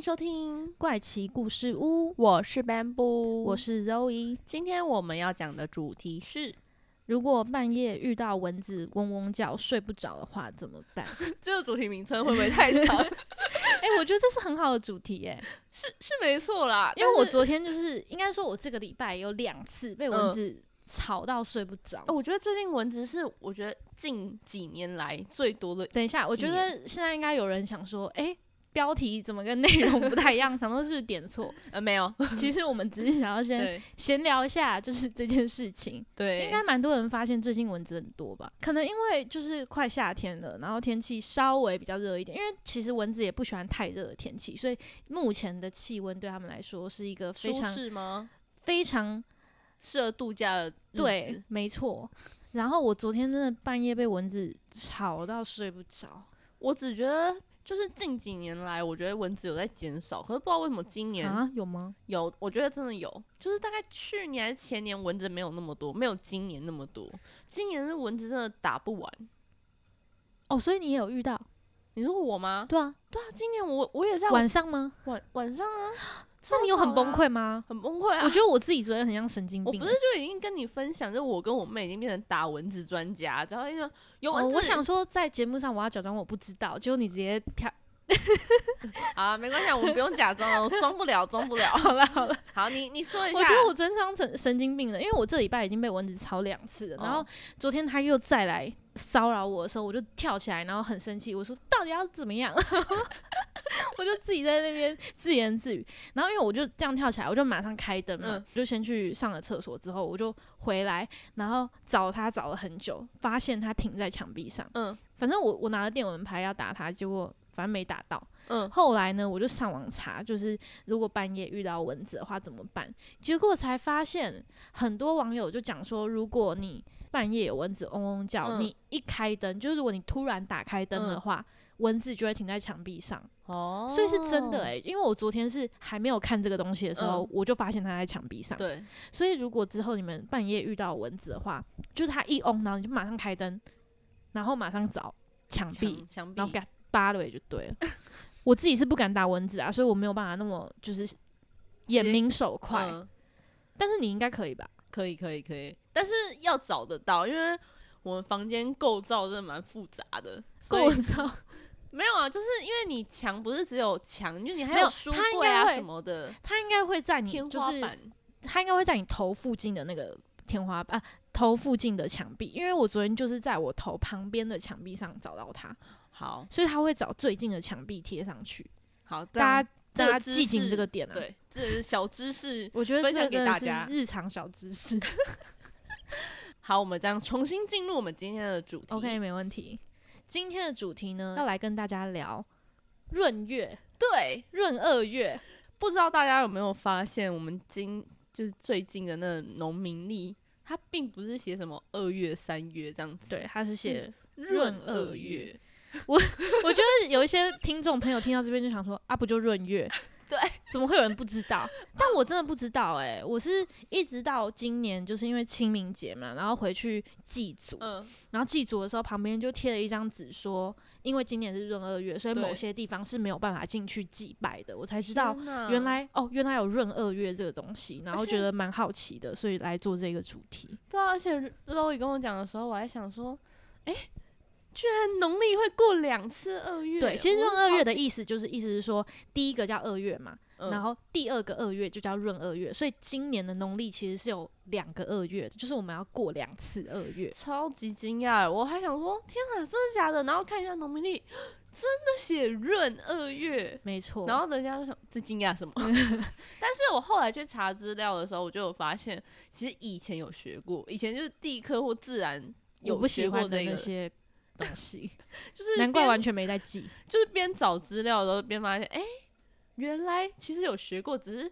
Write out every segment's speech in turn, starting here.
迎收听，怪奇故事屋，我是 Bamboo，我是 Zoe。今天我们要讲的主题是，如果半夜遇到蚊子嗡嗡叫睡不着的话怎么办？这个主题名称会不会太长？哎、我觉得这是很好的主题耶，是是没错啦，因为我昨天就是应该说，我这个礼拜有两次被蚊嗯子吵到睡不着。哦我觉得最近蚊子是我觉得近几年来最多的，等一下，我觉得现在应该有人想说，哎、标题怎么跟内容不太一样？想说是点错？呃，没有，其实我们只是想要先闲聊一下，就是这件事情。对，应该蛮多人发现最近蚊子很多吧？可能因为就是快夏天了，然后天气稍微比较热一点。因为其实蚊子也不喜欢太热的天气，所以目前的气温对他们来说是一个非常适吗？非常适合度假的对，没错。然后我昨天真的半夜被蚊子吵到睡不着。我只觉得就是近几年来，我觉得蚊子有在减少，可是不知道为什么今年啊？有吗？有，我觉得真的有，就是大概去年还是前年蚊子没有那么多，没有今年那么多。今年是蚊子真的打不完。哦，所以你也有遇到？你说我吗？对啊，对啊，今年我我也在晚上吗？晚晚上啊，那你有很崩？溃吗？很崩溃啊！我觉得我自己昨天很像神经病。我不是就已经跟你分享，就我跟我妹已经变成打蚊子专家，然后一个有蚊哦，子，我想说在节目上我要假装我不知道，结果你直接跳。啊，没关系，啊，我们不用假装了，我装不了，装不了。好了好了。好，你你说一下，我觉得我真当神神经病了，因为我这礼拜已经被蚊子吵两次了，然后哦昨天他又再来骚扰我的时候，我就跳起来，然后很生气，我说到底要怎么样？我就自己在那边自言自语，然后因为我就这样跳起来，我就马上开灯嘛，嗯就先去上了厕所，之后我就回来，然后找他找了很久，发现他停在墙壁上，嗯反正我我拿了电蚊拍要打他，结果反正没打到。嗯，后来呢，我就上网查，就是如果半夜遇到蚊子的话怎么办？结果才发现，很多网友就讲说，如果你半夜有蚊子嗡嗡叫，嗯你一开灯，就是如果你突然打开灯的嗯话，蚊子就会停在墙壁上。哦所以是真的诶、因为我昨天是还没有看这个东西的时候，嗯我就发现它在墙壁上。对，所以如果之后你们半夜遇到蚊子的话，就是它一嗡，然后你就马上开灯，然后马上找墙壁，墙墙壁然后给它扒了也就对了。我自己是不敢打蚊子啊，所以我没有办法那么就是眼明手快。嗯但是你应该可以吧？可以可以可以，但是要找得到，因为我们房间构造真的蛮复杂的，构造没有啊，就是因为你墙不是只有墙，就你还没有书柜啊什么的，它应该会在你天就是花板。它应该会在你头附近的那个天花板啊，头附近的墙壁。因为我昨天就是在我头旁边的墙壁上找到它，好所以它会找最近的墙壁贴上去。好，大家大家记紧这个点啊。，对，这是小知识。我觉得分享给大家日常小知识。好，我们这样重新进入我们今天的主题。OK，没问题。今天的主题呢，要来跟大家聊闰月、对，闰二月。不知道大家有没有发现，我们今就是最近的那个农民历，它并不是写什么二月、三月这样子，对，，它是写闰二月我。我觉得有一些听众朋友听到这边就想说啊，不就闰月？对，怎么会有人不知道？但我真的不知道哎、我是一直到今年，就是因为清明节嘛，然后回去祭祖，嗯，然后祭祖的时候旁边就贴了一张纸说，因为今年是闰二月，所以某些地方是没有办法进去祭拜的。我才知道原来哦，原来有闰二月这个东西，然后觉得蛮好奇的，所以来做这个主题。对啊，而且 Lowy 跟我讲的时候，我还想说，哎、居然农历会过两次二月。对，其实闰二月的意思就是意思是说，第一个叫二月嘛，嗯然后第二个二月就叫闰二月，所以今年的农历其实是有两个二月，就是我们要过两次二月。超级惊讶，我还想说，天啊，真的假的？然后看一下农民历，真的写闰二月。没错，然后人家就想这惊讶什么？但是我后来去查资料的时候，我就有发现，其实以前有学过，以前就是地科或自然有学过这个，那些东西，就是难怪完全没在记。就是边找资料的时候边发现，哎、原来其实有学过，只是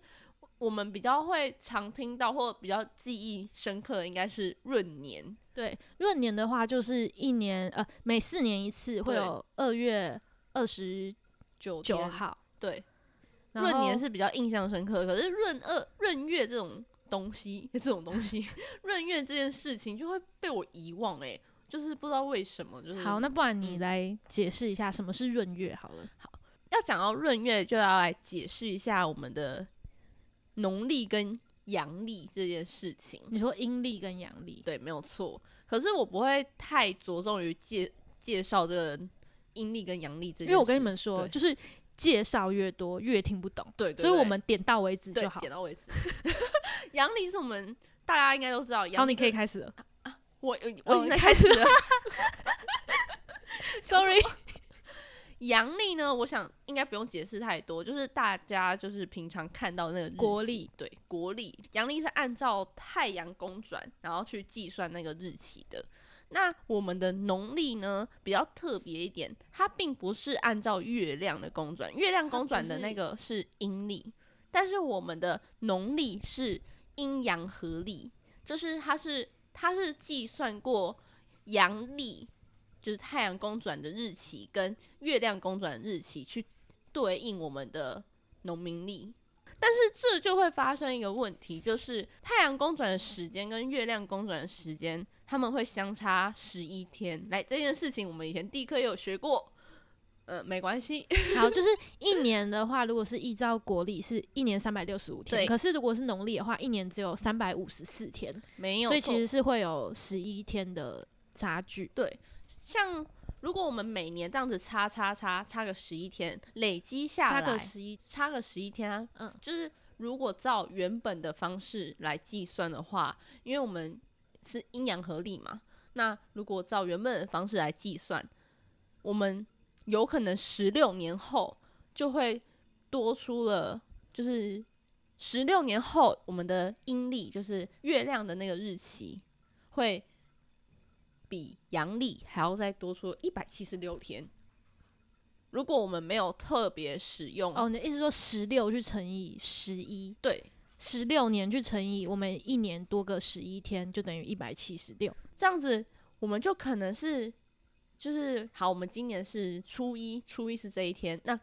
我们比较会常听到或比较记忆深刻的应该是闰年。对，闰年的话就是一年呃每四年一次，会有二月二十九九号。对，闰年是比较印象深刻，可是闰二、闰月这种东西，这种东西，闰月这件事情就会被我遗忘、欸，就是不知道为什么，就是好，那不然你嗯来解释一下什么是闰月好了。好要讲到闰月，就要来解释一下我们的农历跟阳历这件事情。你说阴历跟阳历，对，没有错。可是我不会太着重于介介绍这个阴历跟阳历这件事，因为我跟你们说，就是介绍越多越听不懂，对对所以我们点到为止就好。点到为止。阳历是我们大家应该都知道，好，阳你可以开始了。我我已经开始了。Sorry，阳历呢，我想应该不用解释太多，就是大家就是平常看到那个国历，对国历，阳历是按照太阳公转，然后去计算那个日期的。那我们的农历呢比较特别一点，它并不是按照月亮的公转，月亮公转的那个是阴历，但是我们的农历是阴阳合历，就是它是它是计算过阳历，就是太阳公转的日期跟月亮公转日期去对应我们的农民历。但是这就会发生一个问题，就是太阳公转的时间跟月亮公转的时间，他们会相差十一天。来，这件事情我们以前地科也有学过，呃，没关系，好，就是一年的话，如果是依照国历，是一年三百六十五天，对可是如果是农历的话，一年只有三百五十四天，没有。所以其实是会有十一天的差距。对，像如果我们每年这样子差差差差个十一天，累积下来差个十一，差个十一天啊，嗯就是如果照原本的方式来计算的话，因为我们是阴阳合历嘛，那如果照原本的方式来计算，我们有可能十六年后就会多出了，就是十六年后我们的阴历，就是月亮的那个日期会比阳历还要再多出一百七十六天。如果我们没有特别使用哦，你的意思说十六去乘以十一，对，十六年去乘以我们一年多个十一天，就等于一百七十六。这样子我们就可能是就是好，我们今年是初一，初一是这一天，那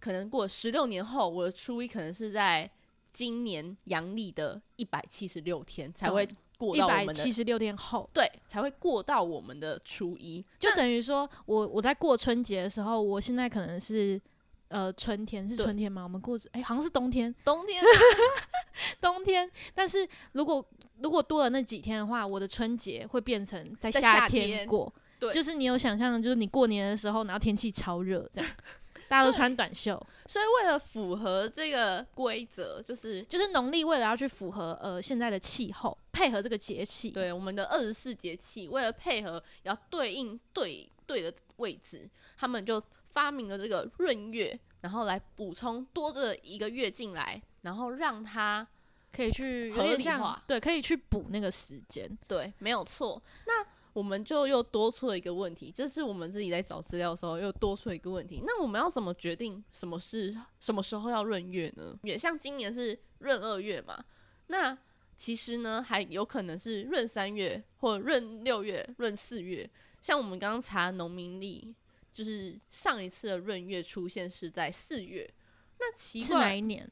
可能过十六年后，我的初一可能是在今年阳历的一百七十六天才会过到我们的百七十六天后，对，才会过到我们的初一，就等于说我我在过春节的时候，我现在可能是呃春天是春天吗？我们过哎、好像是冬天，冬天 冬天。但是如果如果多了那几天的话，我的春节会变成在夏天过。对就是你有想象，就是你过年的时候，然后天气超热，这样 大家都穿短袖。所以为了符合这个规则，就是就是农历为了要去符合呃现在的气候，配合这个节气，对我们的二十四节气，为了配合要对应对对的位置，他们就发明了这个闰月，然后来补充多这一个月进来，然后让它可以去合理化对，可以去补那个时间。对，没有错。那我们就又多出了一个问题，这是我们自己在找资料的时候又多出了一个问题。那我们要怎么决定什么是什么时候要闰月呢？也像今年是闰二月嘛，那其实呢还有可能是闰三月或闰六月、闰四月。像我们刚刚查农民历，就是上一次的闰月出现是在四月。那奇是哪怪一年？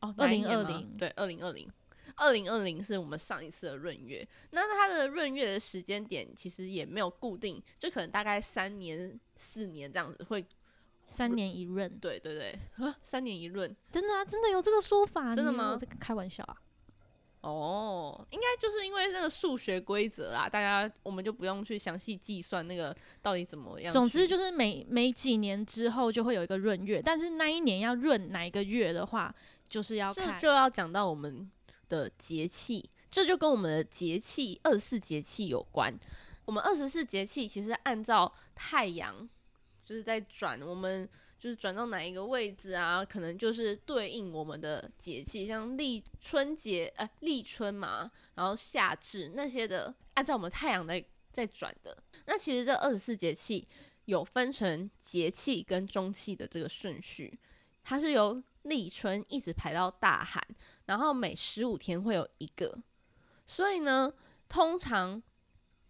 哦，二零二零对，二零二零。二零二零是我们上一次的闰月，那它的闰月的时间点其实也没有固定，就可能大概三年、四年这样子会。三年一闰，对对对，啊，三年一闰真的啊，真的有这个说法？真的吗开玩笑啊？哦，应该就是因为那个数学规则啦，大家我们就不用去详细计算那个到底怎么样。总之就是每每几年之后就会有一个闰月，但是那一年要闰哪一个月的话，就是要看就要讲到我们的节气，这就跟我们的节气二十四节气有关。我们二十四节气其实按照太阳就是在转，我们就是转到哪一个位置啊，可能就是对应我们的节气，像立春节呃立春嘛，然后夏至那些的，按照我们太阳在在转的。那其实这二十四节气有分成节气跟中气的这个顺序。它是由立春一直排到大寒，然后每十五天会有一个，所以呢，通常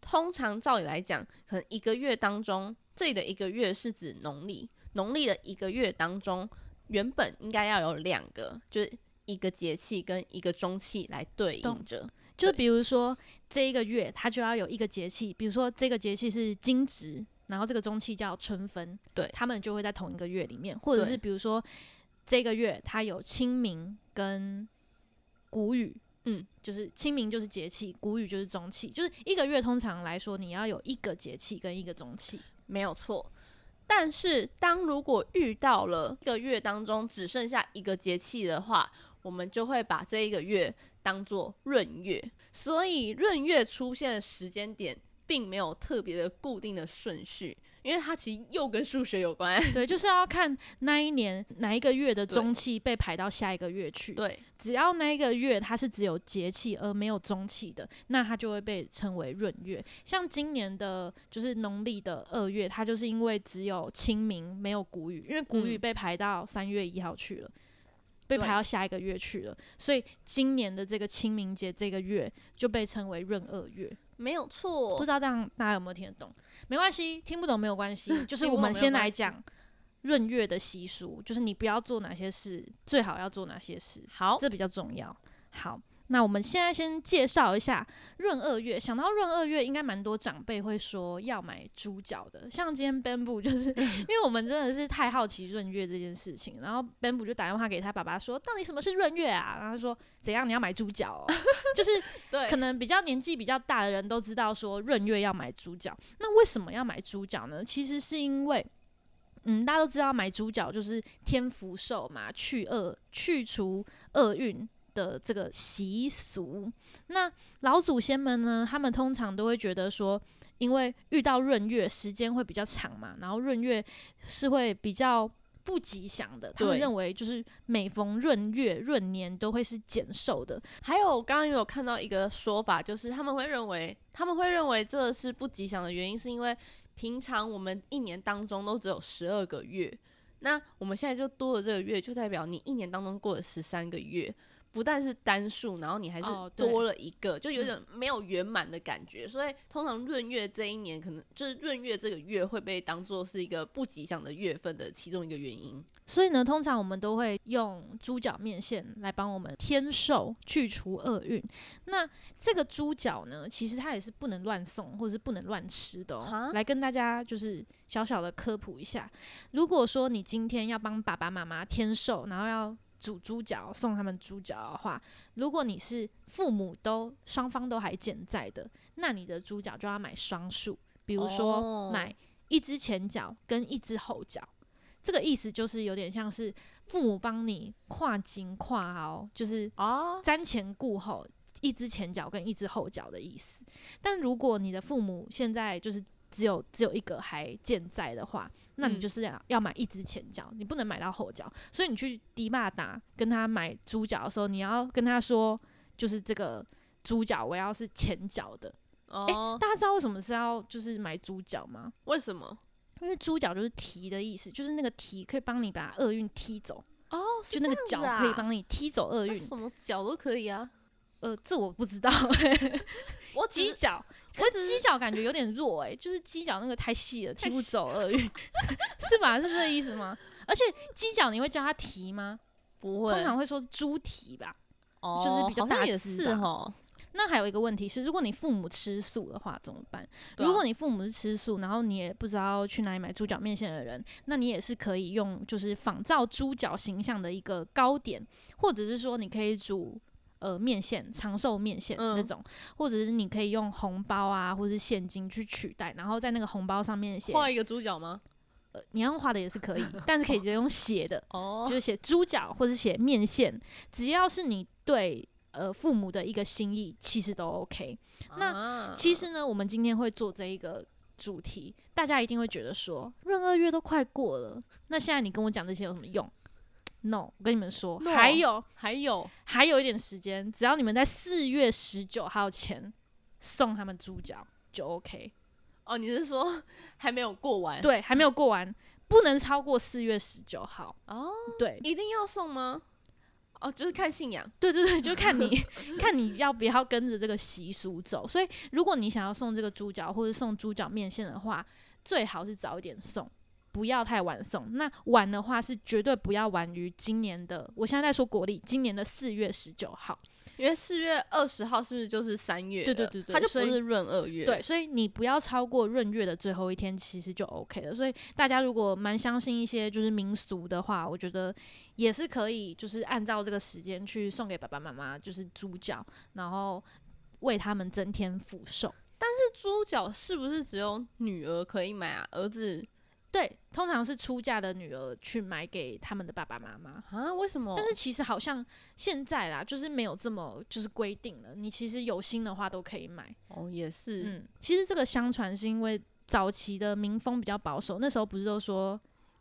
通常照理来讲，可能一个月当中，这里的一个月是指农历，农历的一个月当中，原本应该要有两个，就是一个节气跟一个中气来对应着。就比如说这一个月它就要有一个节气，比如说这个节气是惊蛰，然后这个中气叫春分，对他们就会在同一个月里面，或者是比如说这个月它有清明跟谷雨。嗯，就是清明就是节气，谷雨就是中气，就是一个月通常来说你要有一个节气跟一个中气。没有错。但是，当如果遇到了一个月当中只剩下一个节气的话，我们就会把这一个月当做闰月。所以，闰月出现的时间点并没有特别的固定的顺序，因为它其实又跟数学有关。对，就是要看那一年哪一个月的中气被排到下一个月去。对，只要那一个月它是只有节气而没有中气的，那它就会被称为闰月。像今年的就是农历的二月，它就是因为只有清明没有谷雨，因为谷雨嗯被排到三月一号去了。被排到下一个月去了，所以今年的这个清明节这个月就被称为闰二月。没有错。不知道这样大家有没有听得懂？没关系，听不懂没有关系，就是我们先来讲闰月的习俗，就是你不要做哪些事，最好要做哪些事，好，这比较重要。好，那我们现在先介绍一下闰二月。想到闰二月，应该蛮多长辈会说要买猪脚的。像今天 Bamboo 就是 因为我们真的是太好奇闰月这件事情，然后 Bamboo 就打电话给他爸爸说，到底什么是闰月啊？然后他说怎样你要买猪脚、哦，就是 对，可能比较年纪比较大的人都知道说闰月要买猪脚。那为什么要买猪脚呢？其实是因为，嗯，大家都知道买猪脚就是添福寿嘛，去恶去除厄运的这个习俗。那老祖先们呢，他们通常都会觉得说。因为遇到闰月时间会比较长嘛，然后闰月是会比较不吉祥的。他们认为就是每逢闰月、闰年都会是减寿的，还有刚刚有看到一个说法，就是他们会认为他们会认为这是不吉祥的原因，是因为平常我们一年当中都只有十二个月，那我们现在就多了这个月，就代表你一年当中过了十三个月。不但是单数，然后你还是多了一个，就有点没有圆满的感觉。所以通常闰月这一年，可能就是闰月这个月会被当做是一个不吉祥的月份的其中一个原因。所以呢，通常我们都会用猪脚面线来帮我们添寿、去除厄运。那这个猪脚呢，其实它也是不能乱送，或者是不能乱吃的哦。来跟大家就是小小的科普一下，如果说你今天要帮爸爸妈妈添寿，然后要煮猪脚送他们猪脚的话，如果你是父母都双方都还健在的，那你的猪脚就要买双数，比如说哦买一只前脚跟一只后脚。这个意思就是有点像是父母帮你跨颈跨熬，就是哦，瞻前顾后，一只前脚跟一只后脚的意思。但如果你的父母现在就是只有只有一个还健在的话，那你嗯就是要要买一只前脚，你不能买到后脚。所以你去迪马达跟他买猪脚的时候，你要跟他说，就是这个猪脚我要是前脚的。哦，大家知道为什么是要就是买猪脚吗？为什么？因为猪脚就是蹄的意思，就是那个蹄可以帮你把厄运踢走，哦，就那个脚可以帮你踢走厄运。什么脚都可以啊。呃，这我不知道、我鸡脚，可我鸡脚感觉有点弱哎、就是鸡脚那个太细了，踢不走鳄鱼，是吧？是这个意思吗？而且鸡脚你会叫它蹄吗？不会通，常会说猪蹄吧。哦就是比较大也是哈。那还有一个问题是，如果你父母吃素的话怎么办？啊如果你父母是吃素，然后你也不知道去哪里买猪脚面线的人，那你也是可以用就是仿照猪脚形象的一个糕点，或者是说你可以煮呃面线长寿面线嗯那种，或者是你可以用红包啊或者是现金去取代，然后在那个红包上面写，画一个猪脚吗？呃你要画的也是可以，但是可以直接用写的，哦就是写猪脚或者写面线，只要是你对呃父母的一个心意，其实都 OK。那那其实呢，我们今天会做这一个主题，大家一定会觉得说，闰二月都快过了，那现在你跟我讲这些有什么用？No，我跟你们说 No 还有还有还有一点时间，只要你们在四月十九号前送他们猪脚就 OK。哦，你是说还没有过完？对，还没有过完，不能超过四月十九号。哦，对，一定要送吗？哦，就是看信仰。对对对，就看你 看你要不要跟着这个习俗走。所以，如果你想要送这个猪脚或者送猪脚面线的话，最好是早一点送，不要太晚送。那晚的话是绝对不要晚于今年的，我现在在说国历，今年的四月十九号。因为四月二十号是不是就是三月？对对对对它就不是闰二月。对，，所以你不要超过闰月的最后一天，其实就 OK 了。所以大家如果蛮相信一些就是民俗的话，我觉得也是可以，就是按照这个时间去送给爸爸妈妈，就是猪脚，然后为他们增添福寿。但是猪脚是不是只有女儿可以买啊？儿子对，通常是出嫁的女儿去买给他们的爸爸妈妈。啊？为什么？但是其实好像现在啦，就是没有这么就是规定了。你其实有心的话都可以买。哦，也是。嗯，其实这个相传是因为早期的民风比较保守，那时候不是都说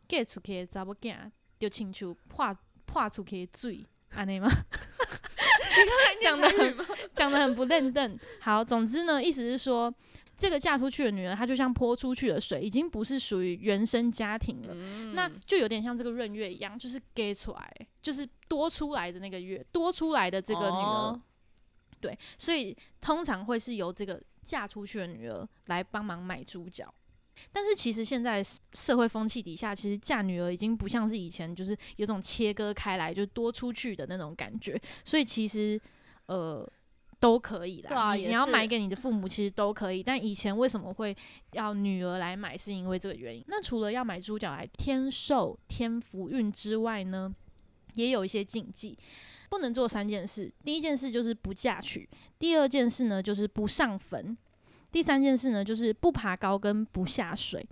get 出去查某囝就清楚破破出去的水，安尼吗？讲的很讲的很不认真。好，总之呢，意思是说，这个嫁出去的女儿，她就像泼出去的水，已经不是属于原生家庭了。嗯那就有点像这个闰月一样，就是 get 出来，就是多出来的那个月，多出来的这个女儿。哦对，所以通常会是由这个嫁出去的女儿来帮忙买猪脚。但是其实现在社会风气底下，其实嫁女儿已经不像是以前，就是有种切割开来，就多出去的那种感觉。所以其实呃都可以啦，对啊你你要买给你的父母其实都可以。但以前为什么会要女儿来买，是因为这个原因。那除了要买猪脚来添寿添福运之外呢，也有一些禁忌。不能做三件事。第一件事就是不嫁娶，第二件事呢就是不上坟，第三件事呢就是不爬高跟不下水。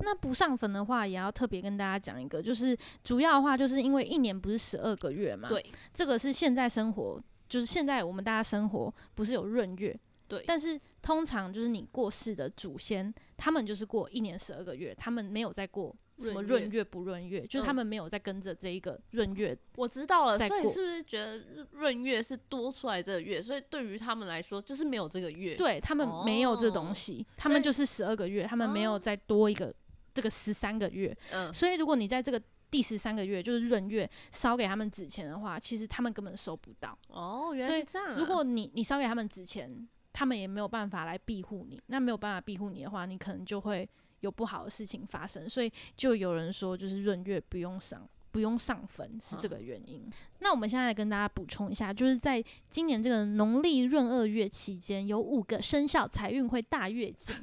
那不上坟的话，也要特别跟大家讲一个，就是主要的话，就是因为一年不是十二个月嘛，对，这个是现在生活，就是现在我们大家生活不是有闰月，对。但是通常就是你过世的祖先，他们就是过一年十二个月，他们没有在过什么闰月不闰月，就是他嗯们没有在跟着这一个闰月我知道了，所以是不是觉得闰月是多出来这个月，所以对于他们来说就是没有这个月？，对他们没有这东哦西，他们就是十二个月，他们没有哦。再多一个这个十三个月。嗯，所以如果你在这个第十三个月，就是闰月烧给他们纸钱的话，其实他们根本收不到。哦，原来是这样啊、如果你你烧给他们纸钱，他们也没有办法来庇护你。那没有办法庇护你的话，你可能就会有不好的事情发生。所以就有人说，就是闰月不用上。不用上坟是这个原因。那我们现在来跟大家补充一下，就是在今年这个农历闰二月期间，有五个生肖财运会大跃进。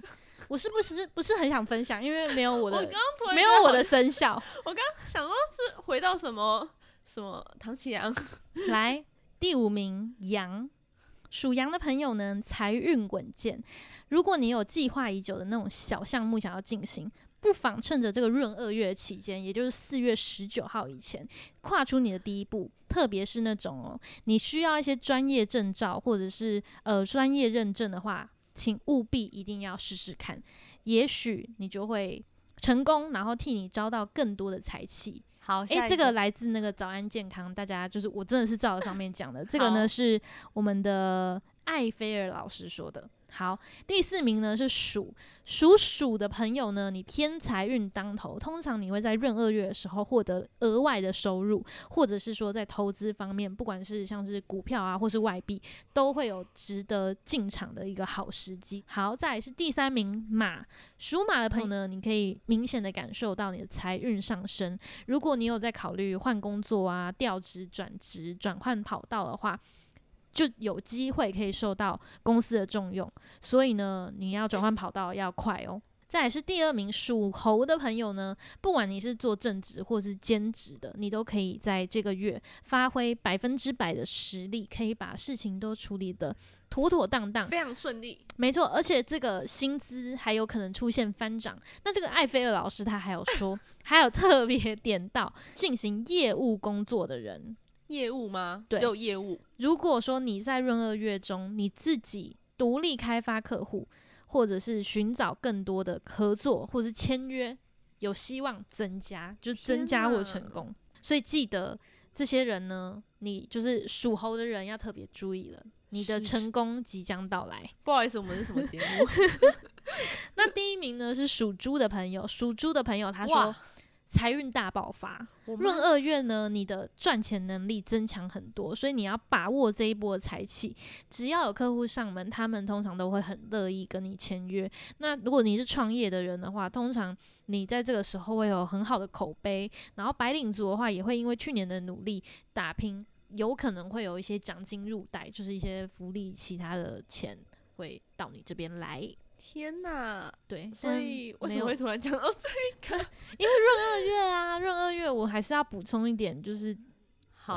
我是不是不是很想分享，因为没有我的我刚刚突然没有我的生肖。我刚想说是回到什么什么唐启阳，来，第五名羊，属羊的朋友呢，财运稳健。如果你有计划已久的那种小项目想要进行，不妨趁着这个闰二月期间，也就是四月十九号以前，跨出你的第一步。特别是那种哦，你需要一些专业证照或者是呃专业认证的话，请务必一定要试试看，也许你就会成功，然后替你招到更多的财气。好，诶，这个来自那个早安健康，大家就是我真的是照着上面讲的。这个呢是我们的艾菲尔老师说的。好，第四名呢是鼠，属鼠的朋友呢，你偏财运当头，通常你会在闰二月的时候获得额外的收入，或者是说在投资方面，不管是像是股票啊，或是外币，都会有值得进场的一个好时机。好，再是第三名马，属马的朋友呢，你可以明显的感受到你的财运上升。如果你有在考虑换工作啊、调职、转职、转换跑道的话，就有机会可以受到公司的重用。所以呢，你要转换跑道要快哦。再来是第二名属猴的朋友呢，不管你是做正职或是兼职的，你都可以在这个月发挥百分之百的实力，可以把事情都处理的妥妥当当。非常顺利，没错，而且这个薪资还有可能出现翻涨。那这个艾菲尔老师他还有说，还有特别点到进行业务工作的人，业务吗？对只有业务，如果说你在闰二月中你自己独立开发客户，或者是寻找更多的合作，或者是签约，有希望增加，就是增加或成功。所以记得这些人呢，你就是属猴的人要特别注意了，你的成功即将到来。不好意思，我们是什么节目？那第一名呢是属猪的朋友，属猪的朋友他说哇，财运大爆发。我闰二月呢，你的赚钱能力增强很多，所以你要把握这一波的财气。只要有客户上门，他们通常都会很乐意跟你签约。那如果你是创业的人的话，通常你在这个时候会有很好的口碑。然后白领族的话，也会因为去年的努力打拼，有可能会有一些奖金入袋，就是一些福利、其他的钱会到你这边来。天哪！对，所以为什么会突然讲到这个？因为闰二月啊，闰二月我还是要补充一点，就是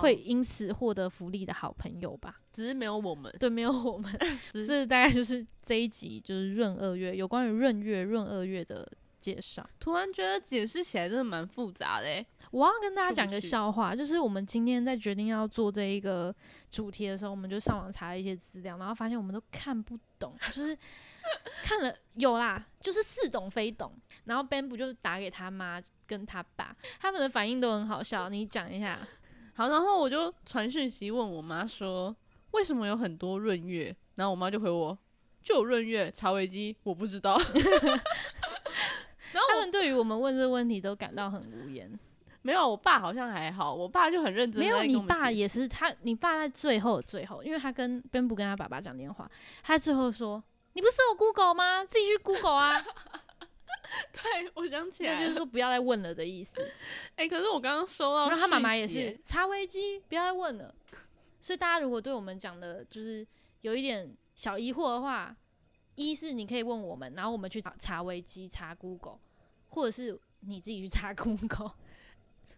会因此获得福利的好朋友吧。只是没有我们。对，没有我们，只是这大概就是这一集就是闰二月有关于闰月、闰二月的介绍。突然觉得解释起来真的蛮复杂的欸。我要跟大家讲个笑话，就是我们今天在决定要做这一个主题的时候，我们就上网查了一些资料，然后发现我们都看不懂，就是看了有啦，就是似懂非懂。然后 Ben 不就打给他妈跟他爸，他们的反应都很好笑，你讲一下。好，然后我就传讯息问我妈说，为什么有很多闰月？然后我妈就回我，就有闰月，查维基，我不知道。对于我们问这个问题都感到很无言。没有，我爸好像还好，我爸就很认真。没有，你爸也是他，你爸在最后最后，因为他跟 Ben 不跟他爸爸讲电话，他最后说：“你不是有 Google 吗？自己去 Google 啊。对，我想”起来，就是说不要再问了的意思。哎、可是我刚刚收到，然后他妈妈也是，查危机，不要再问了。所以大家如果对我们讲的就是有一点小疑惑的话，一是你可以问我们，然后我们去查查危机、查 Google，或者是你自己去查 Google。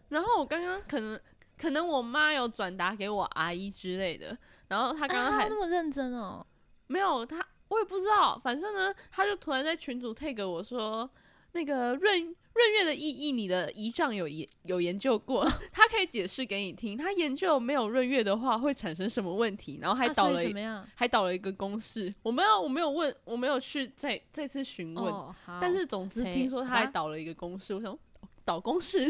然后我刚刚可能可能我妈有转达给我阿姨之类的，然后她刚刚还、啊那么认真哦，没有她，我也不知道，反正呢，她就突然在群组 tag 我说，那个闰闰月的意义，你的仪仗有研有研究过，他可以解释给你听，他研究没有闰月的话会产生什么问题，然后还导了一、以怎么样？还导了一个公式，我没有我没有问，我没有去再再次询问，哦，但是总之听说他还导了一个公式，我想导公式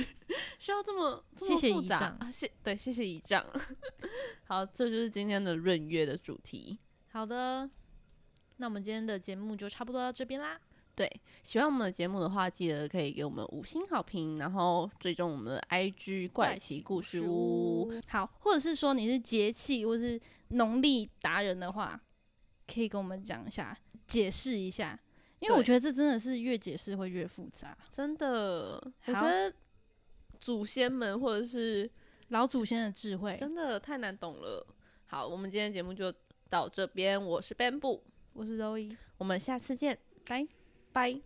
需要这么这么谢谢复杂啊？谢对，谢谢仪仗。好，这就是今天的闰月的主题。好的，那我们今天的节目就差不多到这边啦。对，喜欢我们的节目的话，记得可以给我们五星好评，然后追踪我们的 IG 怪奇故事屋。好，或者是说你是节气或是农历达人的话，可以跟我们讲一下，解释一下，因为我觉得这真的是越解释会越复杂。真的，我觉得祖先们或者是老祖先的智慧，真的太难懂了。好，我们今天节目就到这边，我是 Bamboo，我是 Zoe，我们下次见，拜。拜。